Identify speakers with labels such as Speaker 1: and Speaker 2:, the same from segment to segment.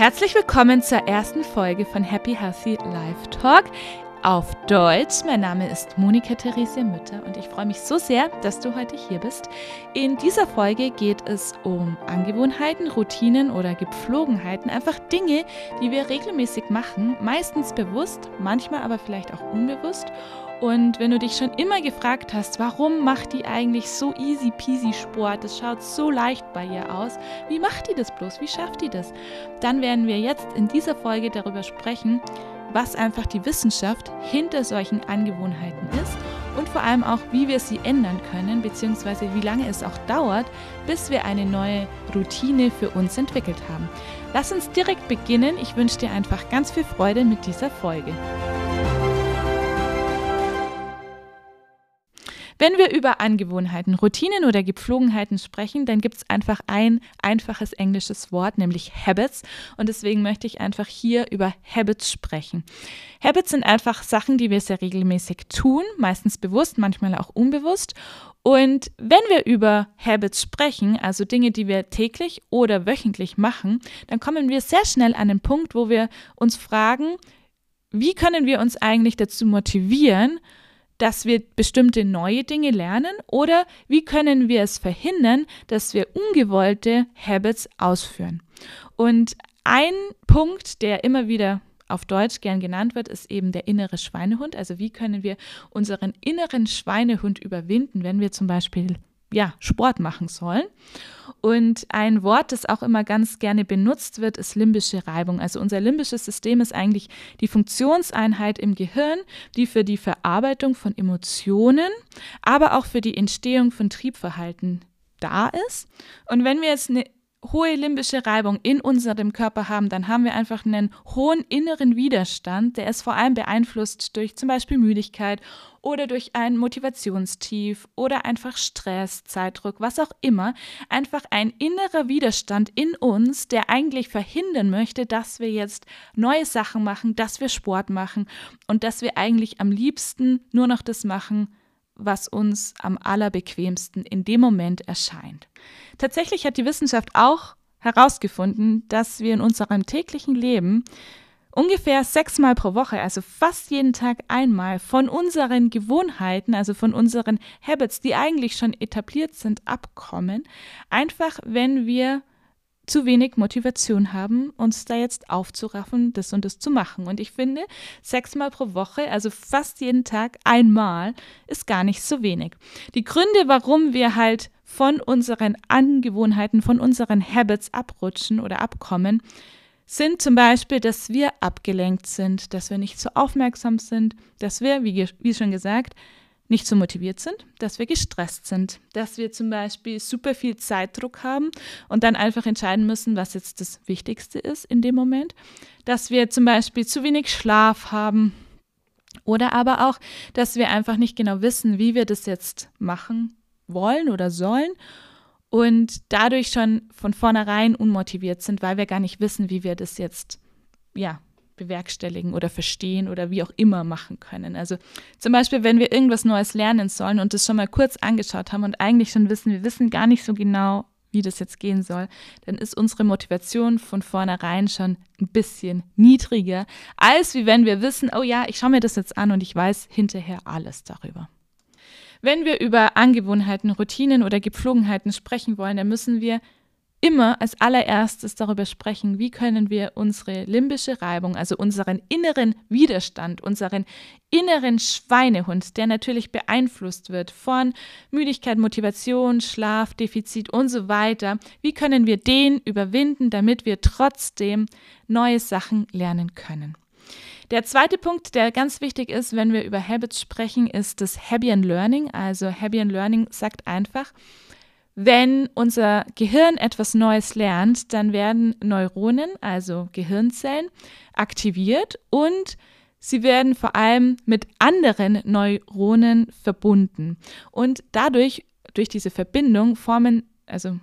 Speaker 1: Herzlich willkommen zur ersten Folge von Happy Healthy Life Talk auf Deutsch. Mein Name ist Monika Theresia Mütter und ich freue mich so sehr, dass du heute hier bist. In dieser Folge geht es um Angewohnheiten, Routinen oder Gepflogenheiten, einfach Dinge, die wir regelmäßig machen, meistens bewusst, manchmal aber vielleicht auch unbewusst und wenn du dich schon immer gefragt hast, warum macht die eigentlich so easy peasy Sport, das schaut so leicht bei ihr aus, wie macht die das bloß, wie schafft die das? Dann werden wir jetzt in dieser Folge darüber sprechen, was einfach die Wissenschaft hinter solchen Angewohnheiten ist und vor allem auch, wie wir sie ändern können, beziehungsweise wie lange es auch dauert, bis wir eine neue Routine für uns entwickelt haben. Lass uns direkt beginnen. Ich wünsche dir einfach ganz viel Freude mit dieser Folge. Wenn wir über Angewohnheiten, Routinen oder Gepflogenheiten sprechen, dann gibt es einfach ein einfaches englisches Wort, nämlich Habits. Und deswegen möchte ich einfach hier über Habits sprechen. Habits sind einfach Sachen, die wir sehr regelmäßig tun, meistens bewusst, manchmal auch unbewusst. Und wenn wir über Habits sprechen, also Dinge, die wir täglich oder wöchentlich machen, dann kommen wir sehr schnell an den Punkt, wo wir uns fragen, wie können wir uns eigentlich dazu motivieren, dass wir bestimmte neue Dinge lernen oder wie können wir es verhindern, dass wir ungewollte Habits ausführen. Und ein Punkt, der immer wieder auf Deutsch gern genannt wird, ist eben der innere Schweinehund. Also wie können wir unseren inneren Schweinehund überwinden, wenn wir zum Beispiel ja, Sport machen sollen. Und ein Wort, das auch immer ganz gerne benutzt wird, ist limbische Reibung. Also unser limbisches System ist eigentlich die Funktionseinheit im Gehirn, die für die Verarbeitung von Emotionen, aber auch für die Entstehung von Triebverhalten da ist. Und wenn wir jetzt eine hohe limbische Reibung in unserem Körper haben, dann haben wir einfach einen hohen inneren Widerstand, der ist vor allem beeinflusst durch zum Beispiel Müdigkeit oder durch ein Motivationstief oder einfach Stress, Zeitdruck, was auch immer. Einfach ein innerer Widerstand in uns, der eigentlich verhindern möchte, dass wir jetzt neue Sachen machen, dass wir Sport machen und dass wir eigentlich am liebsten nur noch das machen, was uns am allerbequemsten in dem Moment erscheint. Tatsächlich hat die Wissenschaft auch herausgefunden, dass wir in unserem täglichen Leben ungefähr sechsmal pro Woche, also fast jeden Tag einmal, von unseren Gewohnheiten, also von unseren Habits, die eigentlich schon etabliert sind, abkommen. Einfach, wenn wir zu wenig Motivation haben, uns da jetzt aufzuraffen, das und das zu machen. Und ich finde, sechsmal pro Woche, also fast jeden Tag einmal, ist gar nicht so wenig. Die Gründe, warum wir halt von unseren Angewohnheiten, von unseren Habits abrutschen oder abkommen, sind zum Beispiel, dass wir abgelenkt sind, dass wir nicht so aufmerksam sind, dass wir, wie, wie schon gesagt, nicht so motiviert sind, dass wir gestresst sind, dass wir zum Beispiel super viel Zeitdruck haben und dann einfach entscheiden müssen, was jetzt das Wichtigste ist in dem Moment, dass wir zum Beispiel zu wenig Schlaf haben oder aber auch, dass wir einfach nicht genau wissen, wie wir das jetzt machen wollen oder sollen und dadurch schon von vornherein unmotiviert sind, weil wir gar nicht wissen, wie wir das jetzt ja bewerkstelligen oder verstehen oder wie auch immer machen können. Also zum Beispiel, wenn wir irgendwas Neues lernen sollen und das schon mal kurz angeschaut haben und eigentlich schon wissen, wir wissen gar nicht so genau, wie das jetzt gehen soll, dann ist unsere Motivation von vornherein schon ein bisschen niedriger, als wie wenn wir wissen, oh ja, ich schaue mir das jetzt an und ich weiß hinterher alles darüber. Wenn wir über Angewohnheiten, Routinen oder Gepflogenheiten sprechen wollen, dann müssen wir immer als allererstes darüber sprechen, wie können wir unsere limbische Reibung, also unseren inneren Widerstand, unseren inneren Schweinehund, der natürlich beeinflusst wird von Müdigkeit, Motivation, Schlafdefizit und so weiter, wie können wir den überwinden, damit wir trotzdem neue Sachen lernen können. Der zweite Punkt, der ganz wichtig ist, wenn wir über Habits sprechen, ist das Habit Learning. Also Habit Learning sagt einfach, wenn unser Gehirn etwas Neues lernt, dann werden Neuronen, also Gehirnzellen, aktiviert und sie werden vor allem mit anderen Neuronen verbunden. Und dadurch, durch diese Verbindung, formen, also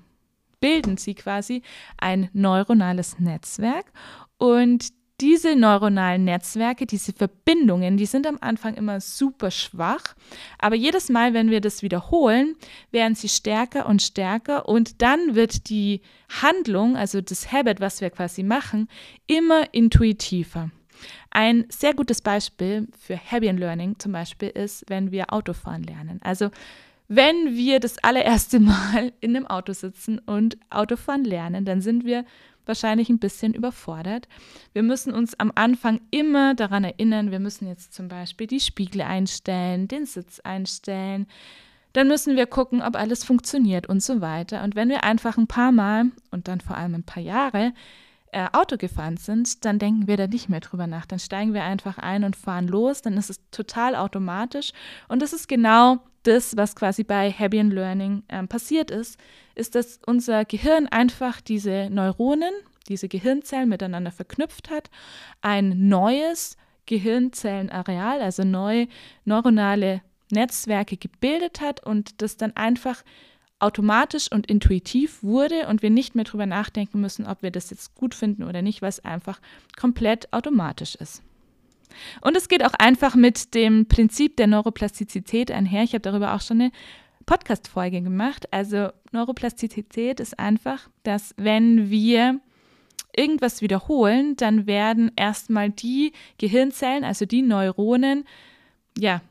Speaker 1: bilden sie quasi ein neuronales Netzwerk. Und diese neuronalen Netzwerke, diese Verbindungen, die sind am Anfang immer super schwach, aber jedes Mal, wenn wir das wiederholen, werden sie stärker und stärker und dann wird die Handlung, also das Habit, was wir quasi machen, immer intuitiver. Ein sehr gutes Beispiel für Habit Learning zum Beispiel ist, wenn wir Autofahren lernen. Also wenn wir das allererste Mal in einem Auto sitzen und Autofahren lernen, dann sind wir wahrscheinlich ein bisschen überfordert. Wir müssen uns am Anfang immer daran erinnern, wir müssen jetzt zum Beispiel die Spiegel einstellen, den Sitz einstellen. Dann müssen wir gucken, ob alles funktioniert und so weiter. Und wenn wir einfach ein paar Mal und dann vor allem ein paar Jahre äh, Auto gefahren sind, dann denken wir da nicht mehr drüber nach. Dann steigen wir einfach ein und fahren los. Dann ist es total automatisch. Und das ist genau das, was quasi bei Happy and Learning ähm, passiert ist, ist, dass unser Gehirn einfach diese Neuronen, diese Gehirnzellen miteinander verknüpft hat, ein neues Gehirnzellenareal, also neue neuronale Netzwerke gebildet hat und das dann einfach automatisch und intuitiv wurde und wir nicht mehr darüber nachdenken müssen, ob wir das jetzt gut finden oder nicht, weil es einfach komplett automatisch ist. Und es geht auch einfach mit dem Prinzip der Neuroplastizität einher. Ich habe darüber auch schon eine Podcast-Folge gemacht. Also Neuroplastizität ist einfach, dass wenn wir irgendwas wiederholen, dann werden erstmal die Gehirnzellen, also die Neuronen, ja,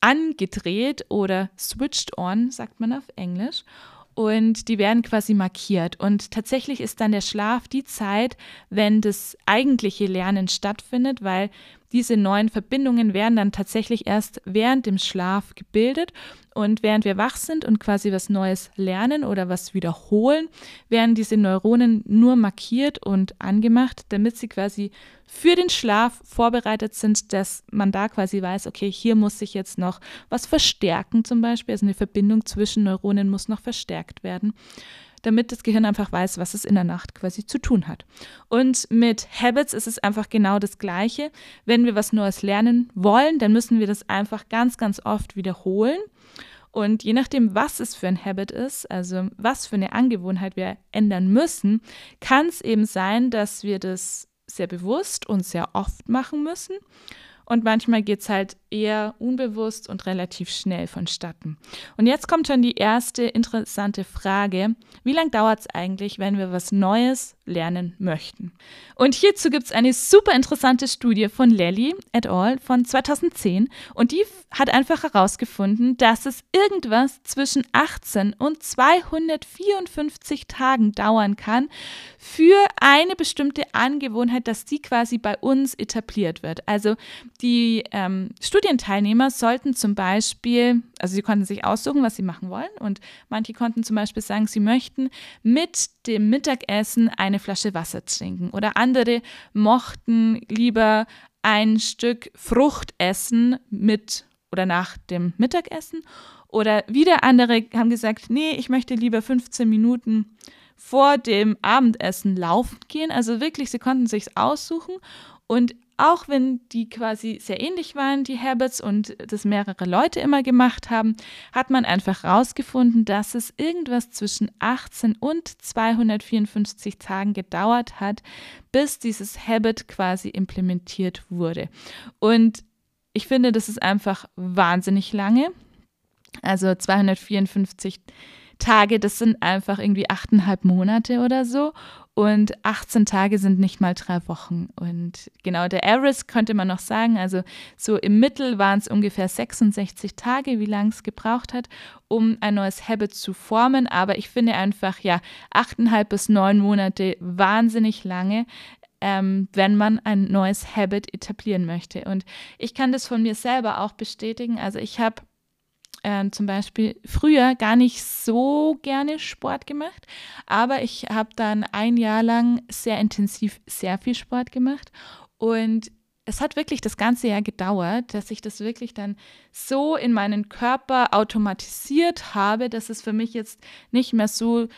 Speaker 1: angedreht oder switched on, sagt man auf Englisch und die werden quasi markiert. Und tatsächlich ist dann der Schlaf die Zeit, wenn das eigentliche Lernen stattfindet, weil diese neuen Verbindungen werden dann tatsächlich erst während dem Schlaf gebildet. Und während wir wach sind und quasi was Neues lernen oder was wiederholen, werden diese Neuronen nur markiert und angemacht, damit sie quasi für den Schlaf vorbereitet sind, dass man da quasi weiß, okay, hier muss sich jetzt noch was verstärken zum Beispiel, also eine Verbindung zwischen Neuronen muss noch verstärkt werden damit das Gehirn einfach weiß, was es in der Nacht quasi zu tun hat. Und mit Habits ist es einfach genau das Gleiche. Wenn wir was Neues lernen wollen, dann müssen wir das einfach ganz, ganz oft wiederholen. Und je nachdem, was es für ein Habit ist, also was für eine Angewohnheit wir ändern müssen, kann es eben sein, dass wir das sehr bewusst und sehr oft machen müssen und manchmal geht es halt eher unbewusst und relativ schnell vonstatten. Und jetzt kommt schon die erste interessante Frage. Wie lange dauert es eigentlich, wenn wir was Neues lernen möchten? Und hierzu gibt es eine super interessante Studie von Lely et al. von 2010 und die hat einfach herausgefunden, dass es irgendwas zwischen 18 und 254 Tagen dauern kann für eine bestimmte Angewohnheit, dass die quasi bei uns etabliert wird. Also die ähm, Studienteilnehmer sollten zum Beispiel, also sie konnten sich aussuchen, was sie machen wollen und manche konnten zum Beispiel sagen, sie möchten mit dem Mittagessen eine Flasche Wasser trinken. Oder andere mochten lieber ein Stück Frucht essen mit oder nach dem Mittagessen. Oder wieder andere haben gesagt, nee, ich möchte lieber 15 Minuten vor dem Abendessen laufen gehen. Also wirklich, sie konnten sich aussuchen. Und auch wenn die quasi sehr ähnlich waren, die Habits, und das mehrere Leute immer gemacht haben, hat man einfach herausgefunden, dass es irgendwas zwischen 18 und 254 Tagen gedauert hat, bis dieses Habit quasi implementiert wurde. Und ich finde, das ist einfach wahnsinnig lange. Also 254 Tage, das sind einfach irgendwie achteinhalb Monate oder so. Und 18 Tage sind nicht mal drei Wochen. Und genau der Average könnte man noch sagen, also so im Mittel waren es ungefähr 66 Tage, wie lange es gebraucht hat, um ein neues Habit zu formen. Aber ich finde einfach, ja, achteinhalb bis neun Monate wahnsinnig lange. Ähm, wenn man ein neues Habit etablieren möchte. Und ich kann das von mir selber auch bestätigen. Also ich habe äh, zum Beispiel früher gar nicht so gerne Sport gemacht, aber ich habe dann ein Jahr lang sehr intensiv sehr viel Sport gemacht. Und es hat wirklich das ganze Jahr gedauert, dass ich das wirklich dann so in meinen Körper automatisiert habe, dass es für mich jetzt nicht mehr so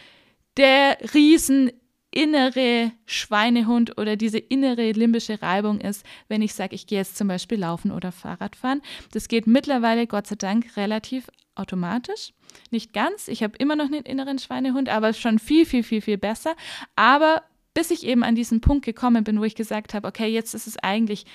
Speaker 1: der riesen innere Schweinehund oder diese innere limbische Reibung ist, wenn ich sage, ich gehe jetzt zum Beispiel laufen oder Fahrrad fahren. Das geht mittlerweile, Gott sei Dank, relativ automatisch. Nicht ganz. Ich habe immer noch einen inneren Schweinehund, aber schon viel, viel, viel, viel besser. Aber bis ich eben an diesen Punkt gekommen bin, wo ich gesagt habe, okay, jetzt ist es eigentlich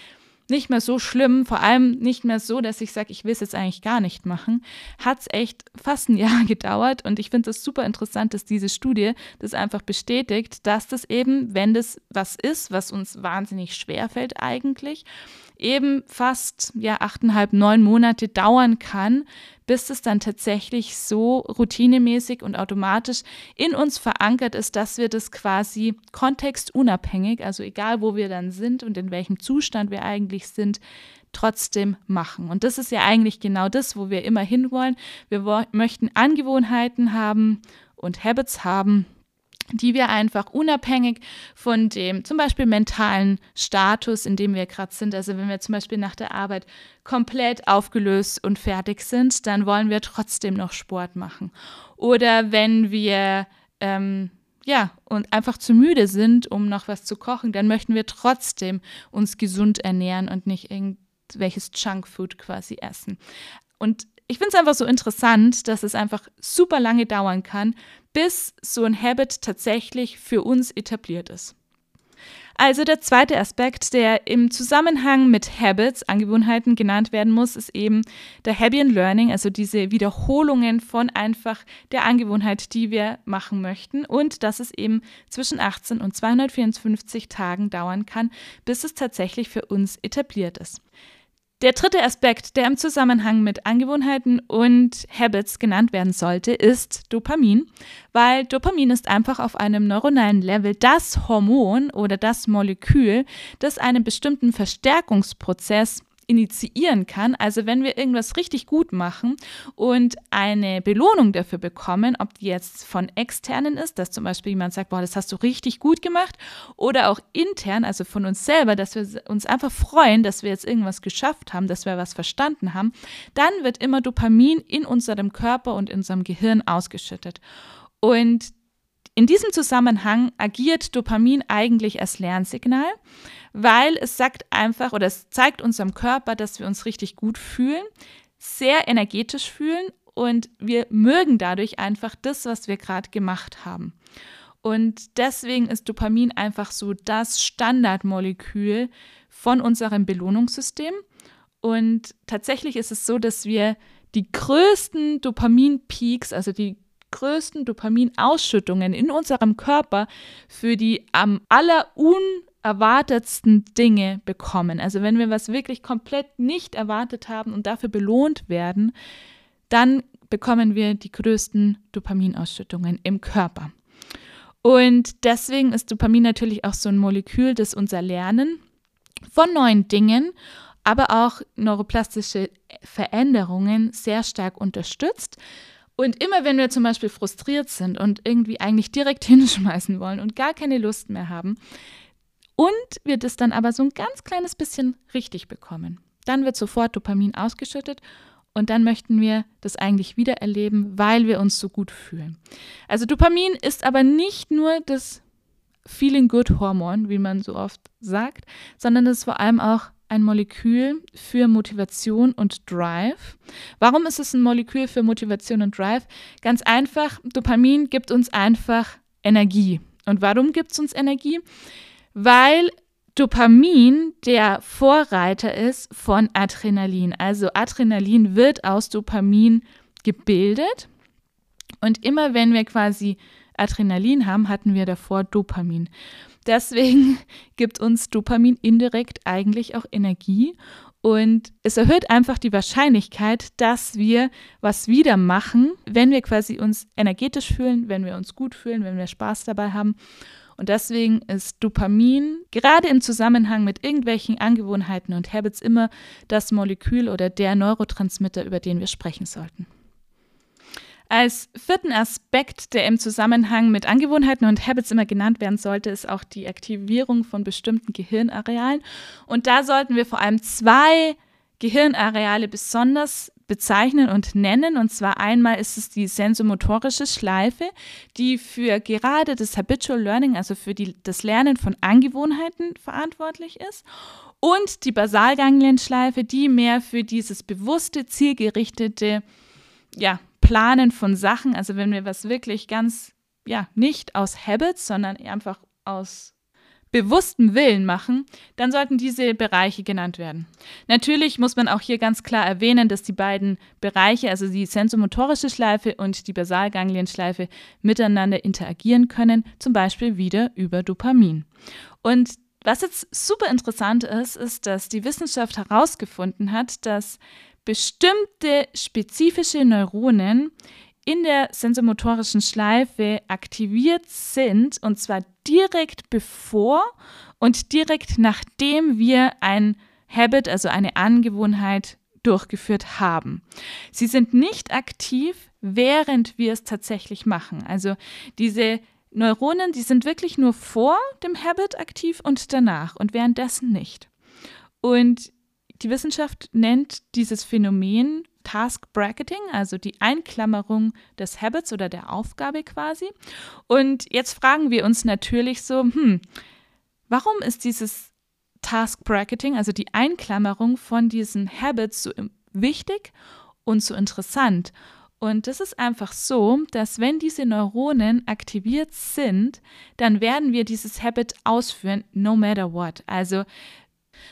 Speaker 1: nicht mehr so schlimm, vor allem nicht mehr so, dass ich sage, ich will es jetzt eigentlich gar nicht machen, hat es echt fast ein Jahr gedauert und ich finde es super interessant, dass diese Studie das einfach bestätigt, dass das eben, wenn das was ist, was uns wahnsinnig schwer fällt eigentlich, eben fast ja achteinhalb, neun Monate dauern kann, bis es dann tatsächlich so routinemäßig und automatisch in uns verankert ist, dass wir das quasi kontextunabhängig, also egal wo wir dann sind und in welchem Zustand wir eigentlich sind, trotzdem machen. Und das ist ja eigentlich genau das, wo wir immer hinwollen. Wir möchten Angewohnheiten haben und Habits haben, die wir einfach unabhängig von dem zum Beispiel mentalen Status, in dem wir gerade sind, also wenn wir zum Beispiel nach der Arbeit komplett aufgelöst und fertig sind, dann wollen wir trotzdem noch Sport machen. Oder wenn wir ähm, ja, und einfach zu müde sind, um noch was zu kochen, dann möchten wir trotzdem uns gesund ernähren und nicht irgendwelches Junkfood quasi essen. Und ich finde es einfach so interessant, dass es einfach super lange dauern kann, bis so ein Habit tatsächlich für uns etabliert ist. Also der zweite Aspekt, der im Zusammenhang mit Habits, Angewohnheiten genannt werden muss, ist eben der Habit Learning, also diese Wiederholungen von einfach der Angewohnheit, die wir machen möchten und dass es eben zwischen 18 und 254 Tagen dauern kann, bis es tatsächlich für uns etabliert ist. Der dritte Aspekt, der im Zusammenhang mit Angewohnheiten und Habits genannt werden sollte, ist Dopamin, weil Dopamin ist einfach auf einem neuronalen Level das Hormon oder das Molekül, das einen bestimmten Verstärkungsprozess initiieren kann. Also wenn wir irgendwas richtig gut machen und eine Belohnung dafür bekommen, ob die jetzt von externen ist, dass zum Beispiel jemand sagt, boah, das hast du richtig gut gemacht, oder auch intern, also von uns selber, dass wir uns einfach freuen, dass wir jetzt irgendwas geschafft haben, dass wir was verstanden haben, dann wird immer Dopamin in unserem Körper und in unserem Gehirn ausgeschüttet. Und in diesem Zusammenhang agiert Dopamin eigentlich als Lernsignal weil es sagt einfach oder es zeigt unserem Körper, dass wir uns richtig gut fühlen, sehr energetisch fühlen und wir mögen dadurch einfach das, was wir gerade gemacht haben. Und deswegen ist Dopamin einfach so das Standardmolekül von unserem Belohnungssystem. Und tatsächlich ist es so, dass wir die größten Dopamin-Peaks, also die größten Dopaminausschüttungen in unserem Körper für die am allerun erwartetsten Dinge bekommen. Also wenn wir was wirklich komplett nicht erwartet haben und dafür belohnt werden, dann bekommen wir die größten Dopaminausschüttungen im Körper. Und deswegen ist Dopamin natürlich auch so ein Molekül, das unser Lernen von neuen Dingen, aber auch neuroplastische Veränderungen sehr stark unterstützt. Und immer wenn wir zum Beispiel frustriert sind und irgendwie eigentlich direkt hinschmeißen wollen und gar keine Lust mehr haben, und wir das dann aber so ein ganz kleines bisschen richtig bekommen. Dann wird sofort Dopamin ausgeschüttet und dann möchten wir das eigentlich wieder erleben, weil wir uns so gut fühlen. Also Dopamin ist aber nicht nur das Feeling Good Hormon, wie man so oft sagt, sondern es ist vor allem auch ein Molekül für Motivation und Drive. Warum ist es ein Molekül für Motivation und Drive? Ganz einfach, Dopamin gibt uns einfach Energie. Und warum gibt es uns Energie? weil Dopamin der Vorreiter ist von Adrenalin. Also Adrenalin wird aus Dopamin gebildet. Und immer wenn wir quasi Adrenalin haben, hatten wir davor Dopamin. Deswegen gibt uns Dopamin indirekt eigentlich auch Energie. Und es erhöht einfach die Wahrscheinlichkeit, dass wir was wieder machen, wenn wir quasi uns energetisch fühlen, wenn wir uns gut fühlen, wenn wir Spaß dabei haben. Und deswegen ist Dopamin gerade im Zusammenhang mit irgendwelchen Angewohnheiten und Habits immer das Molekül oder der Neurotransmitter, über den wir sprechen sollten. Als vierten Aspekt, der im Zusammenhang mit Angewohnheiten und Habits immer genannt werden sollte, ist auch die Aktivierung von bestimmten Gehirnarealen. Und da sollten wir vor allem zwei Gehirnareale besonders bezeichnen und nennen. Und zwar einmal ist es die sensomotorische Schleife, die für gerade das Habitual Learning, also für die, das Lernen von Angewohnheiten verantwortlich ist. Und die Basalganglienschleife, die mehr für dieses bewusste, zielgerichtete ja, Planen von Sachen, also wenn wir was wirklich ganz, ja, nicht aus Habits, sondern einfach aus bewusstem Willen machen, dann sollten diese Bereiche genannt werden. Natürlich muss man auch hier ganz klar erwähnen, dass die beiden Bereiche, also die sensomotorische Schleife und die Basalganglienschleife, miteinander interagieren können, zum Beispiel wieder über Dopamin. Und was jetzt super interessant ist, ist, dass die Wissenschaft herausgefunden hat, dass bestimmte spezifische Neuronen in der sensomotorischen Schleife aktiviert sind, und zwar direkt bevor und direkt nachdem wir ein Habit, also eine Angewohnheit durchgeführt haben. Sie sind nicht aktiv, während wir es tatsächlich machen. Also diese Neuronen, die sind wirklich nur vor dem Habit aktiv und danach und währenddessen nicht. Und die Wissenschaft nennt dieses Phänomen Task Bracketing, also die Einklammerung des Habits oder der Aufgabe quasi. Und jetzt fragen wir uns natürlich so, hm, warum ist dieses Task Bracketing, also die Einklammerung von diesen Habits so wichtig und so interessant? Und das ist einfach so, dass wenn diese Neuronen aktiviert sind, dann werden wir dieses Habit ausführen, no matter what. Also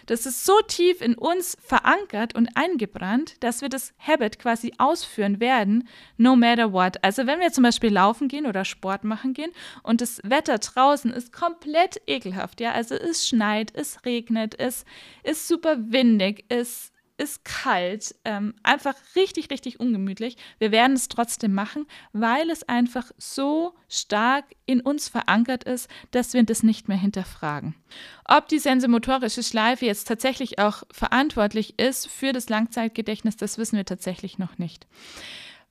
Speaker 1: das ist so tief in uns verankert und eingebrannt, dass wir das Habit quasi ausführen werden, no matter what. Also wenn wir zum Beispiel laufen gehen oder Sport machen gehen und das Wetter draußen ist komplett ekelhaft, ja, also es schneit, es regnet, es ist super windig, es ist kalt, ähm, einfach richtig, richtig ungemütlich. Wir werden es trotzdem machen, weil es einfach so stark in uns verankert ist, dass wir das nicht mehr hinterfragen. Ob die sensomotorische Schleife jetzt tatsächlich auch verantwortlich ist für das Langzeitgedächtnis, das wissen wir tatsächlich noch nicht.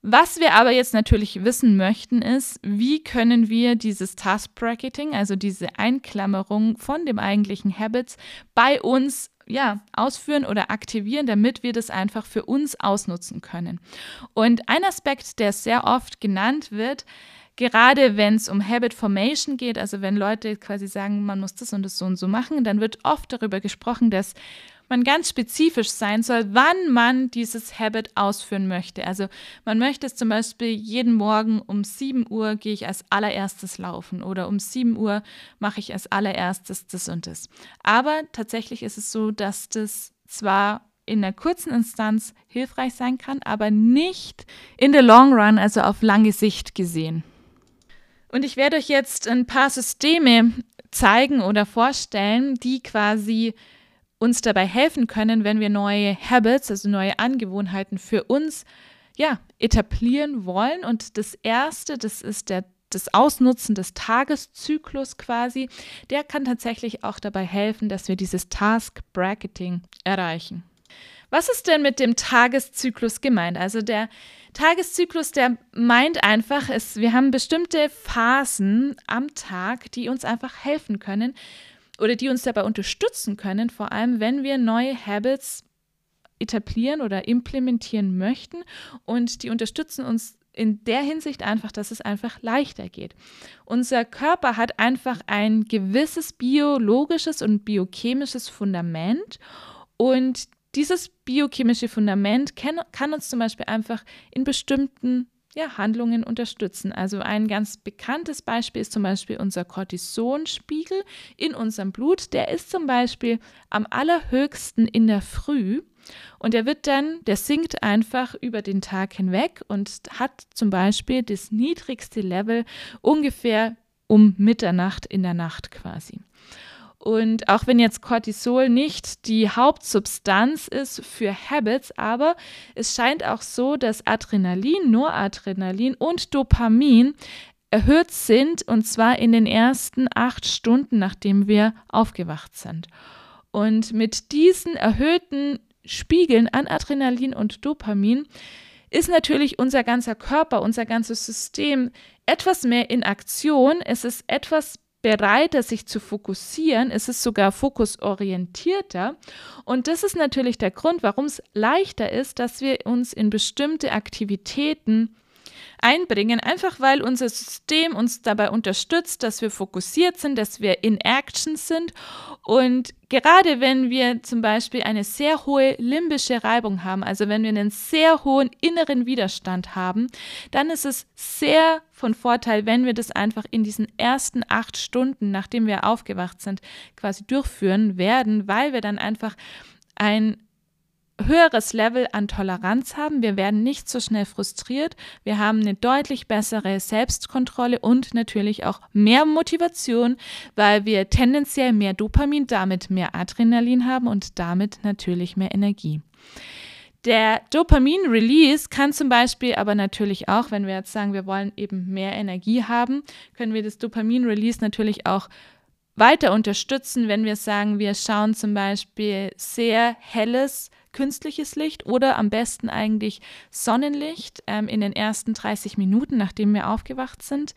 Speaker 1: Was wir aber jetzt natürlich wissen möchten, ist, wie können wir dieses Task Bracketing, also diese Einklammerung von dem eigentlichen Habits, bei uns ja, ausführen oder aktivieren, damit wir das einfach für uns ausnutzen können. Und ein Aspekt, der sehr oft genannt wird, gerade wenn es um Habit Formation geht, also wenn Leute quasi sagen, man muss das und das so und so machen, dann wird oft darüber gesprochen, dass man ganz spezifisch sein soll, wann man dieses Habit ausführen möchte. Also man möchte es zum Beispiel jeden Morgen um 7 Uhr gehe ich als allererstes laufen oder um 7 Uhr mache ich als allererstes das und das. Aber tatsächlich ist es so, dass das zwar in der kurzen Instanz hilfreich sein kann, aber nicht in the long run, also auf lange Sicht gesehen. Und ich werde euch jetzt ein paar Systeme zeigen oder vorstellen, die quasi uns dabei helfen können, wenn wir neue Habits, also neue Angewohnheiten für uns ja, etablieren wollen. Und das erste, das ist der das Ausnutzen des Tageszyklus quasi, der kann tatsächlich auch dabei helfen, dass wir dieses Task Bracketing erreichen. Was ist denn mit dem Tageszyklus gemeint? Also der Tageszyklus, der meint einfach, es, wir haben bestimmte Phasen am Tag, die uns einfach helfen können, oder die uns dabei unterstützen können, vor allem wenn wir neue Habits etablieren oder implementieren möchten und die unterstützen uns in der Hinsicht einfach, dass es einfach leichter geht. Unser Körper hat einfach ein gewisses biologisches und biochemisches Fundament und dieses biochemische Fundament kann, uns zum Beispiel einfach in bestimmten ja, Handlungen unterstützen. Also ein ganz bekanntes Beispiel ist zum Beispiel unser Cortisonspiegel in unserem Blut. Der ist zum Beispiel am allerhöchsten in der Früh und der wird dann, der sinkt einfach über den Tag hinweg und hat zum Beispiel das niedrigste Level ungefähr um Mitternacht in der Nacht quasi. Und auch wenn jetzt Cortisol nicht die Hauptsubstanz ist für Habits, aber es scheint auch so, dass Adrenalin, Noradrenalin und Dopamin erhöht sind und zwar in den ersten acht Stunden, nachdem wir aufgewacht sind. Und mit diesen erhöhten Spiegeln an Adrenalin und Dopamin ist natürlich unser ganzer Körper, unser ganzes System etwas mehr in Aktion. Es ist etwas bereiter, sich zu fokussieren. Es ist sogar fokusorientierter. Und das ist natürlich der Grund, warum es leichter ist, dass wir uns in bestimmte Aktivitäten einbringen, einfach weil unser System uns dabei unterstützt, dass wir fokussiert sind, dass wir in Action sind. Und gerade wenn wir zum Beispiel eine sehr hohe limbische Reibung haben, also wenn wir einen sehr hohen inneren Widerstand haben, dann ist es sehr von Vorteil, wenn wir das einfach in diesen ersten acht Stunden, nachdem wir aufgewacht sind, quasi durchführen werden, weil wir dann einfach ein höheres Level an Toleranz haben. Wir werden nicht so schnell frustriert. Wir haben eine deutlich bessere Selbstkontrolle und natürlich auch mehr Motivation, weil wir tendenziell mehr Dopamin, damit mehr Adrenalin haben und damit natürlich mehr Energie. Der Dopamin-Release kann zum Beispiel aber natürlich auch, wenn wir jetzt sagen, wir wollen eben mehr Energie haben, können wir das Dopamin-Release natürlich auch weiter unterstützen, wenn wir sagen, wir schauen zum Beispiel sehr helles künstliches Licht oder am besten eigentlich Sonnenlicht ähm, in den ersten 30 Minuten, nachdem wir aufgewacht sind,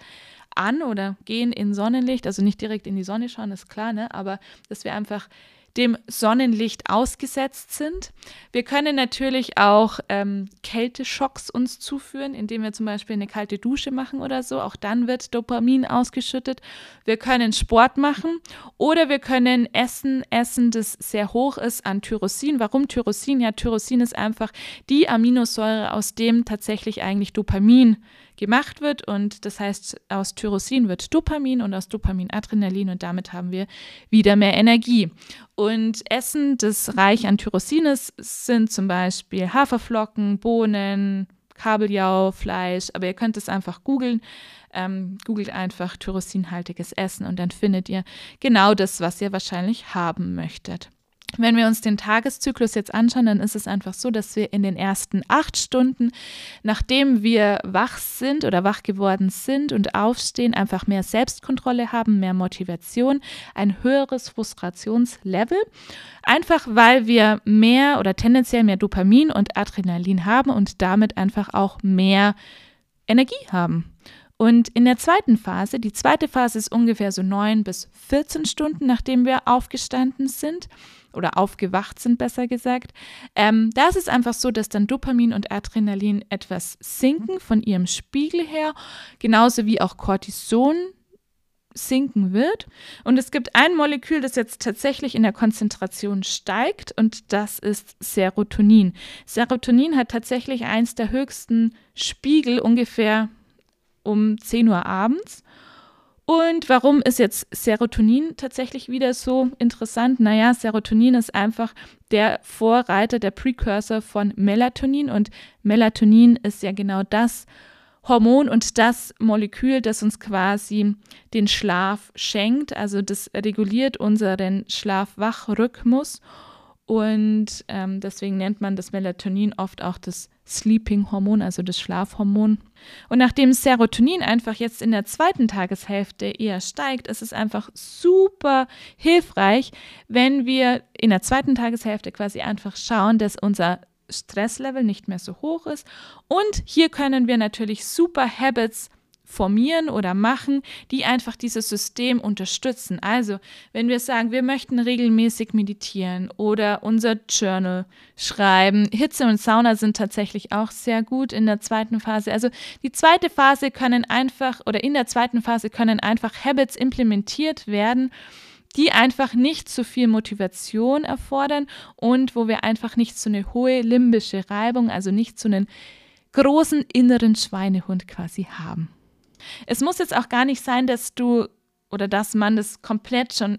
Speaker 1: an oder gehen in Sonnenlicht. Also nicht direkt in die Sonne schauen, ist klar, ne? aber dass wir einfach dem Sonnenlicht ausgesetzt sind. Wir können natürlich auch ähm, Kälteschocks uns zuführen, indem wir zum Beispiel eine kalte Dusche machen oder so. Auch dann wird Dopamin ausgeschüttet. Wir können Sport machen oder wir können Essen essen, das sehr hoch ist an Tyrosin. Warum Tyrosin? Ja, Tyrosin ist einfach die Aminosäure, aus dem tatsächlich eigentlich Dopamin gemacht wird. Und das heißt, aus Tyrosin wird Dopamin und aus Dopamin Adrenalin und damit haben wir wieder mehr Energie. Und Essen, das reich an Tyrosin ist, sind zum Beispiel Haferflocken, Bohnen, Kabeljau, Fleisch, aber ihr könnt es einfach googeln. Ähm, googelt einfach tyrosinhaltiges Essen und dann findet ihr genau das, was ihr wahrscheinlich haben möchtet. Wenn wir uns den Tageszyklus jetzt anschauen, dann ist es einfach so, dass wir in den ersten acht Stunden, nachdem wir wach sind oder wach geworden sind und aufstehen, einfach mehr Selbstkontrolle haben, mehr Motivation, ein höheres Frustrationslevel. Einfach weil wir mehr oder tendenziell mehr Dopamin und Adrenalin haben und damit einfach auch mehr Energie haben. Und in der zweiten Phase, die zweite Phase ist ungefähr so neun bis 14 Stunden, nachdem wir aufgestanden sind, oder aufgewacht sind, besser gesagt. Ähm, da ist es einfach so, dass dann Dopamin und Adrenalin etwas sinken von ihrem Spiegel her, genauso wie auch Cortison sinken wird. Und es gibt ein Molekül, das jetzt tatsächlich in der Konzentration steigt und das ist Serotonin. Serotonin hat tatsächlich eins der höchsten Spiegel ungefähr um 10 Uhr abends. Und warum ist jetzt Serotonin tatsächlich wieder so interessant? Naja, Serotonin ist einfach der Vorreiter, der Precursor von Melatonin. Und Melatonin ist ja genau das Hormon und das Molekül, das uns quasi den Schlaf schenkt. Also das reguliert unseren Schlaf-Wach-Rhythmus. Und ähm, deswegen nennt man das Melatonin oft auch das Sleeping-Hormon, also das Schlafhormon. Und nachdem Serotonin einfach jetzt in der zweiten Tageshälfte eher steigt, ist es einfach super hilfreich, wenn wir in der zweiten Tageshälfte quasi einfach schauen, dass unser Stresslevel nicht mehr so hoch ist. Und hier können wir natürlich super Habits formieren oder machen, die einfach dieses System unterstützen. Also, wenn wir sagen, wir möchten regelmäßig meditieren oder unser Journal schreiben, Hitze und Sauna sind tatsächlich auch sehr gut in der zweiten Phase. Also, die zweite Phase können einfach oder in der zweiten Phase können einfach Habits implementiert werden, die einfach nicht so viel Motivation erfordern und wo wir einfach nicht so eine hohe limbische Reibung, also nicht so einen großen inneren Schweinehund quasi haben. Es muss jetzt auch gar nicht sein, dass du oder dass man das komplett schon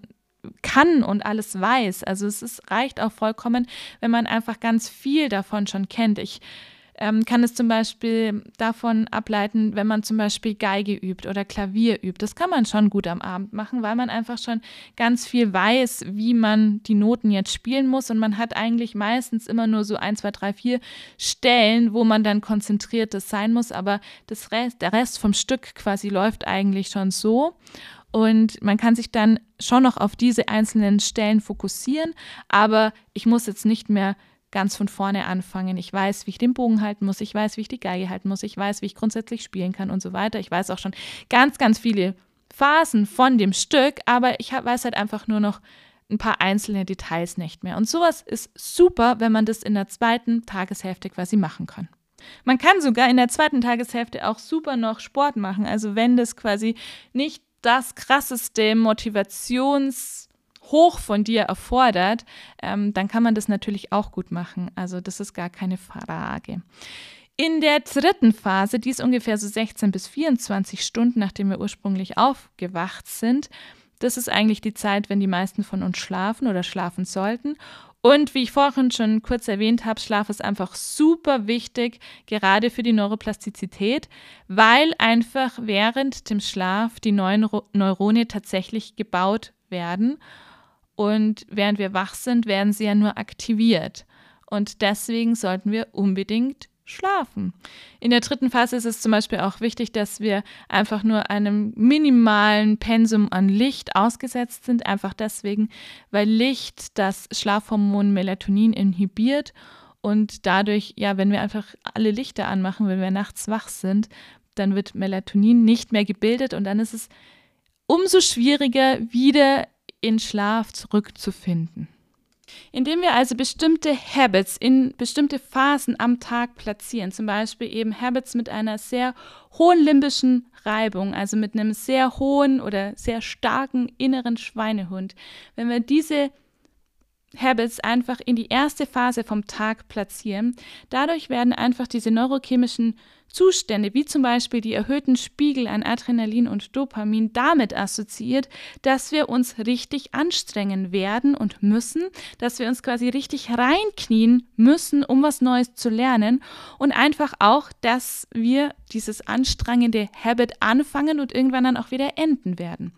Speaker 1: kann und alles weiß. Also es ist, reicht auch vollkommen, wenn man einfach ganz viel davon schon kennt. Ich ähm, kann es zum Beispiel davon ableiten, wenn man zum Beispiel Geige übt oder Klavier übt. Das kann man schon gut am Abend machen, weil man einfach schon ganz viel weiß, wie man die Noten jetzt spielen muss. Und man hat eigentlich meistens immer nur so ein, zwei, drei, vier Stellen, wo man dann konzentriertes sein muss. Aber das Rest, der Rest vom Stück quasi läuft eigentlich schon so. Und man kann sich dann schon noch auf diese einzelnen Stellen fokussieren, aber ich muss jetzt nicht mehr ganz von vorne anfangen. Ich weiß, wie ich den Bogen halten muss, ich weiß, wie ich die Geige halten muss, ich weiß, wie ich grundsätzlich spielen kann und so weiter. Ich weiß auch schon ganz, ganz viele Phasen von dem Stück, aber ich weiß halt einfach nur noch ein paar einzelne Details nicht mehr. Und sowas ist super, wenn man das in der zweiten Tageshälfte quasi machen kann. Man kann sogar in der zweiten Tageshälfte auch super noch Sport machen. Also wenn das quasi nicht das krasseste Motivationshoch von dir erfordert, ähm, dann kann man das natürlich auch gut machen. Also das ist gar keine Frage. In der dritten Phase, die ist ungefähr so 16 bis 24 Stunden, nachdem wir ursprünglich aufgewacht sind, das ist eigentlich die Zeit, wenn die meisten von uns schlafen oder schlafen sollten. Und wie ich vorhin schon kurz erwähnt habe, Schlaf ist einfach super wichtig, gerade für die Neuroplastizität, weil einfach während dem Schlaf die neuen Neurone tatsächlich gebaut werden. Und während wir wach sind, werden sie ja nur aktiviert. Und deswegen sollten wir unbedingt schlafen. In der dritten Phase ist es zum Beispiel auch wichtig, dass wir einfach nur einem minimalen Pensum an Licht ausgesetzt sind, einfach deswegen, weil Licht das Schlafhormon Melatonin inhibiert und dadurch, ja, wenn wir einfach alle Lichter anmachen, wenn wir nachts wach sind, dann wird Melatonin nicht mehr gebildet und dann ist es umso schwieriger, wieder in Schlaf zurückzufinden. Indem wir also bestimmte Habits in bestimmte Phasen am Tag platzieren, zum Beispiel eben Habits mit einer sehr hohen limbischen Reibung, also mit einem sehr hohen oder sehr starken inneren Schweinehund, wenn wir diese Habits einfach in die erste Phase vom Tag platzieren. Dadurch werden einfach diese neurochemischen Zustände, wie zum Beispiel die erhöhten Spiegel an Adrenalin und Dopamin, damit assoziiert, dass wir uns richtig anstrengen werden und müssen, dass wir uns quasi richtig reinknien müssen, um was Neues zu lernen und einfach auch, dass wir dieses anstrengende Habit anfangen und irgendwann dann auch wieder enden werden.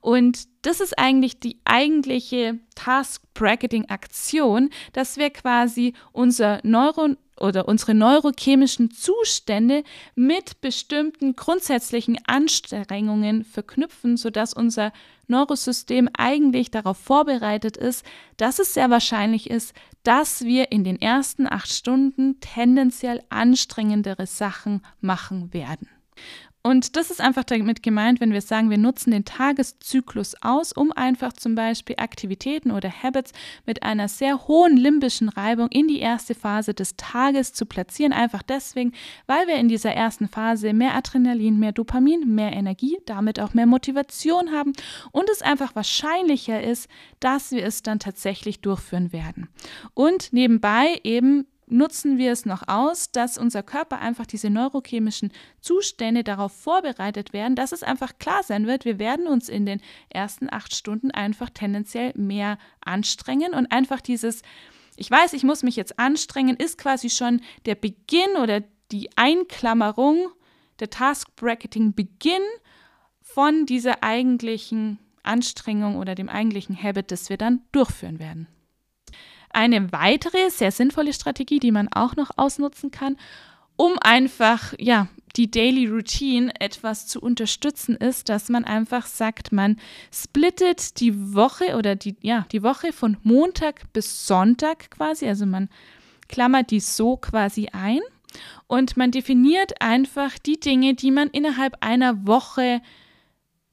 Speaker 1: Und das ist eigentlich die eigentliche Task-Bracketing-Aktion, dass wir quasi unser Neuro oder unsere neurochemischen Zustände mit bestimmten grundsätzlichen Anstrengungen verknüpfen, sodass unser Neurosystem eigentlich darauf vorbereitet ist, dass es sehr wahrscheinlich ist, dass wir in den ersten acht Stunden tendenziell anstrengendere Sachen machen werden. Und das ist einfach damit gemeint, wenn wir sagen, wir nutzen den Tageszyklus aus, um einfach zum Beispiel Aktivitäten oder Habits mit einer sehr hohen limbischen Reibung in die erste Phase des Tages zu platzieren. Einfach deswegen, weil wir in dieser ersten Phase mehr Adrenalin, mehr Dopamin, mehr Energie, damit auch mehr Motivation haben und es einfach wahrscheinlicher ist, dass wir es dann tatsächlich durchführen werden. Und nebenbei eben nutzen wir es noch aus, dass unser Körper einfach diese neurochemischen Zustände darauf vorbereitet werden, dass es einfach klar sein wird, wir werden uns in den ersten acht Stunden einfach tendenziell mehr anstrengen und einfach dieses, ich weiß, ich muss mich jetzt anstrengen, ist quasi schon der Beginn oder die Einklammerung, der Task Bracketing Beginn von dieser eigentlichen Anstrengung oder dem eigentlichen Habit, das wir dann durchführen werden. Eine weitere sehr sinnvolle Strategie, die man auch noch ausnutzen kann, um einfach ja, die Daily Routine etwas zu unterstützen, ist, dass man einfach sagt, man splittet die Woche oder die, ja, die Woche von Montag bis Sonntag quasi, also man klammert die so quasi ein und man definiert einfach die Dinge, die man innerhalb einer Woche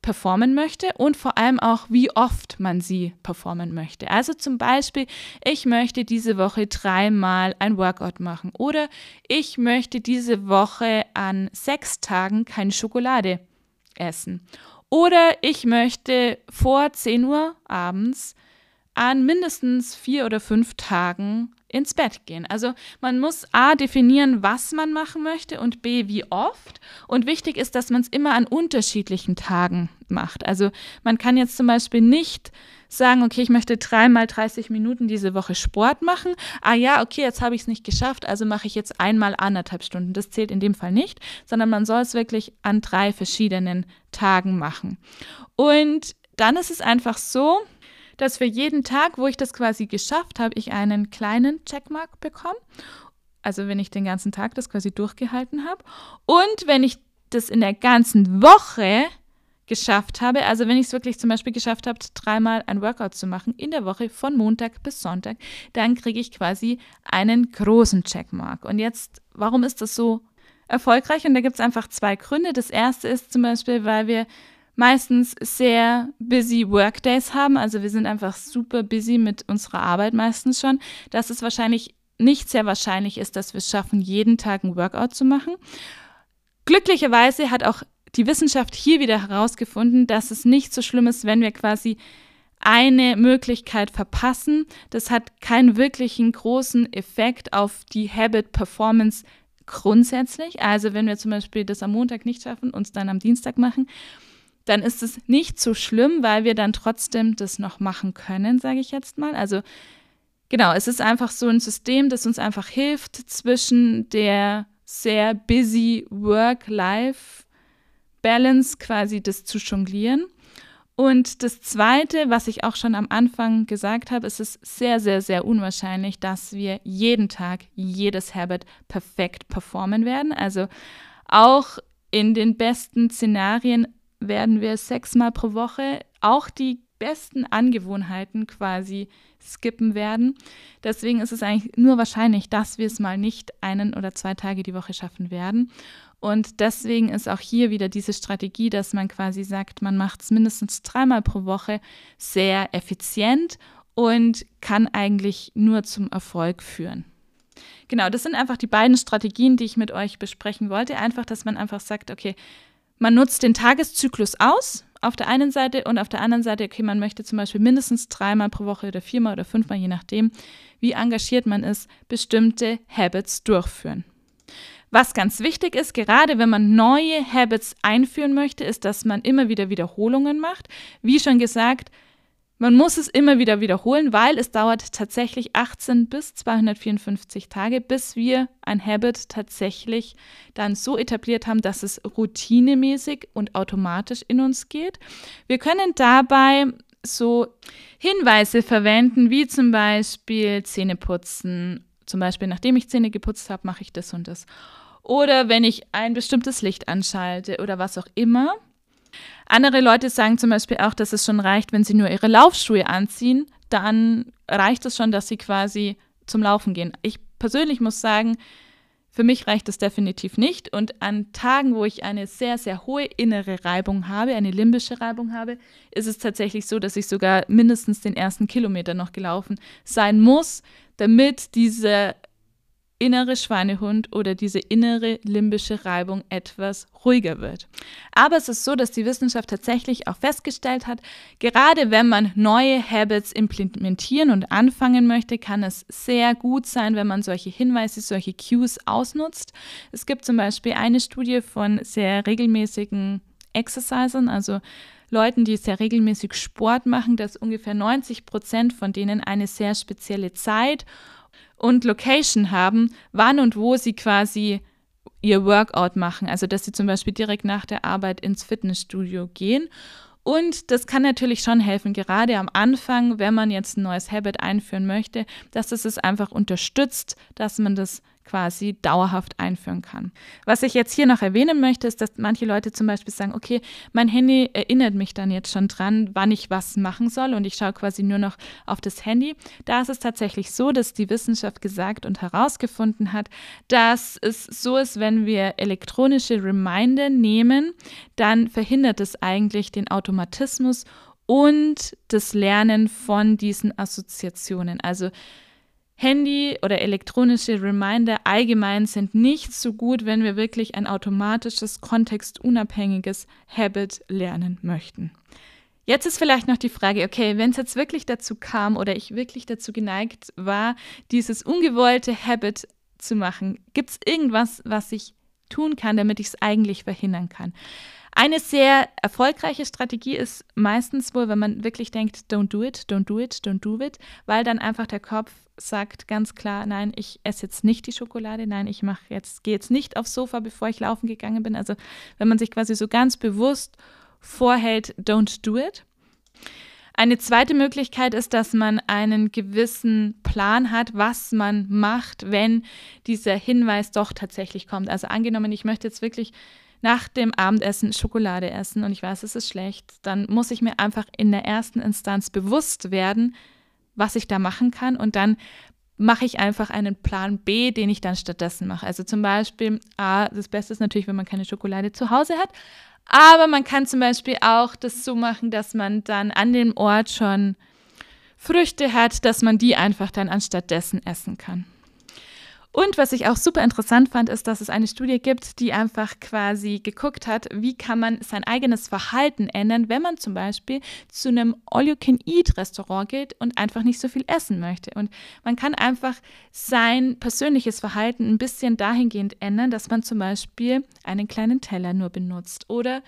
Speaker 1: performen möchte und vor allem auch, wie oft man sie performen möchte. Also zum Beispiel, ich möchte diese Woche dreimal ein Workout machen oder ich möchte diese Woche an sechs Tagen keine Schokolade essen. Oder ich möchte vor 10 Uhr abends an mindestens vier oder fünf Tagen ins Bett gehen. Also man muss A definieren, was man machen möchte und B wie oft. Und wichtig ist, dass man es immer an unterschiedlichen Tagen macht. Also man kann jetzt zum Beispiel nicht sagen, okay, ich möchte dreimal 30 Minuten diese Woche Sport machen. Ah ja, okay, jetzt habe ich es nicht geschafft, also mache ich jetzt einmal anderthalb Stunden. Das zählt in dem Fall nicht, sondern man soll es wirklich an drei verschiedenen Tagen machen. Und dann ist es einfach so, dass für jeden Tag, wo ich das quasi geschafft habe, ich einen kleinen Checkmark bekomme. Also wenn ich den ganzen Tag das quasi durchgehalten habe. Und wenn ich das in der ganzen Woche geschafft habe, also wenn ich es wirklich zum Beispiel geschafft habe, dreimal ein Workout zu machen in der Woche von Montag bis Sonntag, dann kriege ich quasi einen großen Checkmark. Und jetzt, warum ist das so erfolgreich? Und da gibt es einfach zwei Gründe. Das erste ist zum Beispiel, weil wir meistens sehr busy Workdays haben. Also wir sind einfach super busy mit unserer Arbeit meistens schon. Das ist wahrscheinlich nicht sehr wahrscheinlich ist, dass wir es schaffen, jeden Tag ein Workout zu machen. Glücklicherweise hat auch die Wissenschaft hier wieder herausgefunden, dass es nicht so schlimm ist, wenn wir quasi eine Möglichkeit verpassen. Das hat keinen wirklichen großen Effekt auf die Habit Performance grundsätzlich. Also wenn wir zum Beispiel das am Montag nicht schaffen, uns dann am Dienstag machen, dann ist es nicht so schlimm, weil wir dann trotzdem das noch machen können, sage ich jetzt mal. Also genau, es ist einfach so ein System, das uns einfach hilft, zwischen der sehr busy Work-Life-Balance quasi das zu jonglieren. Und das Zweite, was ich auch schon am Anfang gesagt habe, ist es sehr, sehr, sehr unwahrscheinlich, dass wir jeden Tag jedes Habit perfekt performen werden. Also auch in den besten Szenarien werden wir sechsmal pro Woche auch die besten Angewohnheiten quasi skippen werden. Deswegen ist es eigentlich nur wahrscheinlich, dass wir es mal nicht einen oder zwei Tage die Woche schaffen werden. Und deswegen ist auch hier wieder diese Strategie, dass man quasi sagt, man macht es mindestens dreimal pro Woche sehr effizient und kann eigentlich nur zum Erfolg führen. Genau, das sind einfach die beiden Strategien, die ich mit euch besprechen wollte. Einfach, dass man einfach sagt, okay, man nutzt den Tageszyklus aus auf der einen Seite und auf der anderen Seite, okay, man möchte zum Beispiel mindestens dreimal pro Woche oder viermal oder fünfmal, je nachdem, wie engagiert man ist, bestimmte Habits durchführen. Was ganz wichtig ist, gerade wenn man neue Habits einführen möchte, ist, dass man immer wieder Wiederholungen macht. Wie schon gesagt, man muss es immer wieder wiederholen, weil es dauert tatsächlich 18 bis 254 Tage, bis wir ein Habit tatsächlich dann so etabliert haben, dass es routinemäßig und automatisch in uns geht. Wir können dabei so Hinweise verwenden, wie zum Beispiel Zähneputzen. Zum Beispiel, nachdem ich Zähne geputzt habe, mache ich das und das. Oder wenn ich ein bestimmtes Licht anschalte oder was auch immer. Andere Leute sagen zum Beispiel auch, dass es schon reicht, wenn sie nur ihre Laufschuhe anziehen, dann reicht es schon, dass sie quasi zum Laufen gehen. Ich persönlich muss sagen, für mich reicht das definitiv nicht. Und an Tagen, wo ich eine sehr, sehr hohe innere Reibung habe, eine limbische Reibung habe, ist es tatsächlich so, dass ich sogar mindestens den ersten Kilometer noch gelaufen sein muss, damit diese innere Schweinehund oder diese innere limbische Reibung etwas ruhiger wird. Aber es ist so, dass die Wissenschaft tatsächlich auch festgestellt hat, gerade wenn man neue Habits implementieren und anfangen möchte, kann es sehr gut sein, wenn man solche Hinweise, solche Cues ausnutzt. Es gibt zum Beispiel eine Studie von sehr regelmäßigen Exercisern, also Leuten, die sehr regelmäßig Sport machen, dass ungefähr 90 Prozent von denen eine sehr spezielle Zeit und Location haben, wann und wo sie quasi ihr Workout machen. Also, dass sie zum Beispiel direkt nach der Arbeit ins Fitnessstudio gehen. Und das kann natürlich schon helfen, gerade am Anfang, wenn man jetzt ein neues Habit einführen möchte, dass es es einfach unterstützt, dass man das quasi dauerhaft einführen kann. Was ich jetzt hier noch erwähnen möchte, ist, dass manche Leute zum Beispiel sagen, okay, mein Handy erinnert mich dann jetzt schon dran, wann ich was machen soll und ich schaue quasi nur noch auf das Handy. Da ist es tatsächlich so, dass die Wissenschaft gesagt und herausgefunden hat, dass es so ist, wenn wir elektronische Reminder nehmen, dann verhindert es eigentlich den Automatismus und das Lernen von diesen Assoziationen. Also Handy oder elektronische Reminder allgemein sind nicht so gut, wenn wir wirklich ein automatisches, kontextunabhängiges Habit lernen möchten. Jetzt ist vielleicht noch die Frage, okay, wenn es jetzt wirklich dazu kam oder ich wirklich dazu geneigt war, dieses ungewollte Habit zu machen, gibt es irgendwas, was ich tun kann, damit ich es eigentlich verhindern kann? Eine sehr erfolgreiche Strategie ist meistens wohl, wenn man wirklich denkt, don't do it, don't do it, don't do it, weil dann einfach der Kopf sagt ganz klar, nein, ich esse jetzt nicht die Schokolade, nein, ich mache jetzt, gehe jetzt nicht aufs Sofa, bevor ich laufen gegangen bin. Also wenn man sich quasi so ganz bewusst vorhält, don't do it. Eine zweite Möglichkeit ist, dass man einen gewissen Plan hat, was man macht, wenn dieser Hinweis doch tatsächlich kommt. Also angenommen, ich möchte jetzt wirklich nach dem Abendessen Schokolade essen und ich weiß, es ist schlecht, dann muss ich mir einfach in der ersten Instanz bewusst werden, was ich da machen kann und dann mache ich einfach einen Plan B, den ich dann stattdessen mache. Also zum Beispiel, A, das Beste ist natürlich, wenn man keine Schokolade zu Hause hat, aber man kann zum Beispiel auch das so machen, dass man dann an dem Ort schon Früchte hat, dass man die einfach dann anstatt dessen essen kann. Und was ich auch super interessant fand, ist, dass es eine Studie gibt, die einfach quasi geguckt hat, wie kann man sein eigenes Verhalten ändern, wenn man zum Beispiel zu einem All-You-Can-Eat-Restaurant geht und einfach nicht so viel essen möchte. Und man kann einfach sein persönliches Verhalten ein bisschen dahingehend ändern, dass man zum Beispiel einen kleinen Teller nur benutzt oder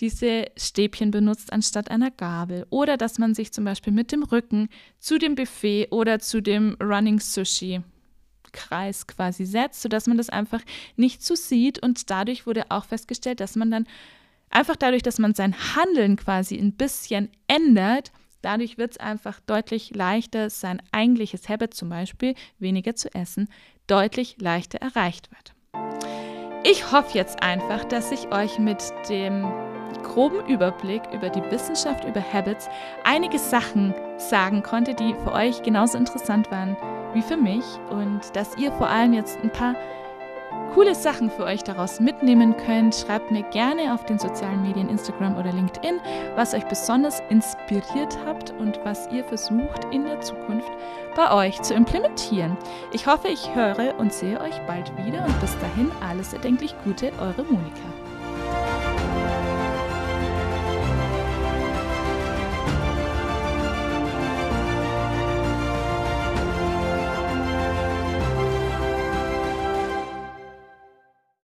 Speaker 1: diese Stäbchen benutzt anstatt einer Gabel. Oder dass man sich zum Beispiel mit dem Rücken zu dem Buffet oder zu dem Running Sushi Kreis quasi setzt, sodass man das einfach nicht so sieht. Und dadurch wurde auch festgestellt, dass man dann einfach dadurch, dass man sein Handeln quasi ein bisschen ändert, dadurch wird es einfach deutlich leichter, sein eigentliches Habit zum Beispiel, weniger zu essen, deutlich leichter erreicht wird. Ich hoffe jetzt einfach, dass ich euch mit dem groben Überblick über die Wissenschaft über Habits einige Sachen sagen konnte, die für euch genauso interessant waren wie für mich und dass ihr vor allem jetzt ein paar coole Sachen für euch daraus mitnehmen könnt. Schreibt mir gerne auf den sozialen Medien Instagram oder LinkedIn, was euch besonders inspiriert habt und was ihr versucht in der Zukunft bei euch zu implementieren. Ich hoffe, ich höre und sehe euch bald wieder und bis dahin alles erdenklich Gute, eure Monika.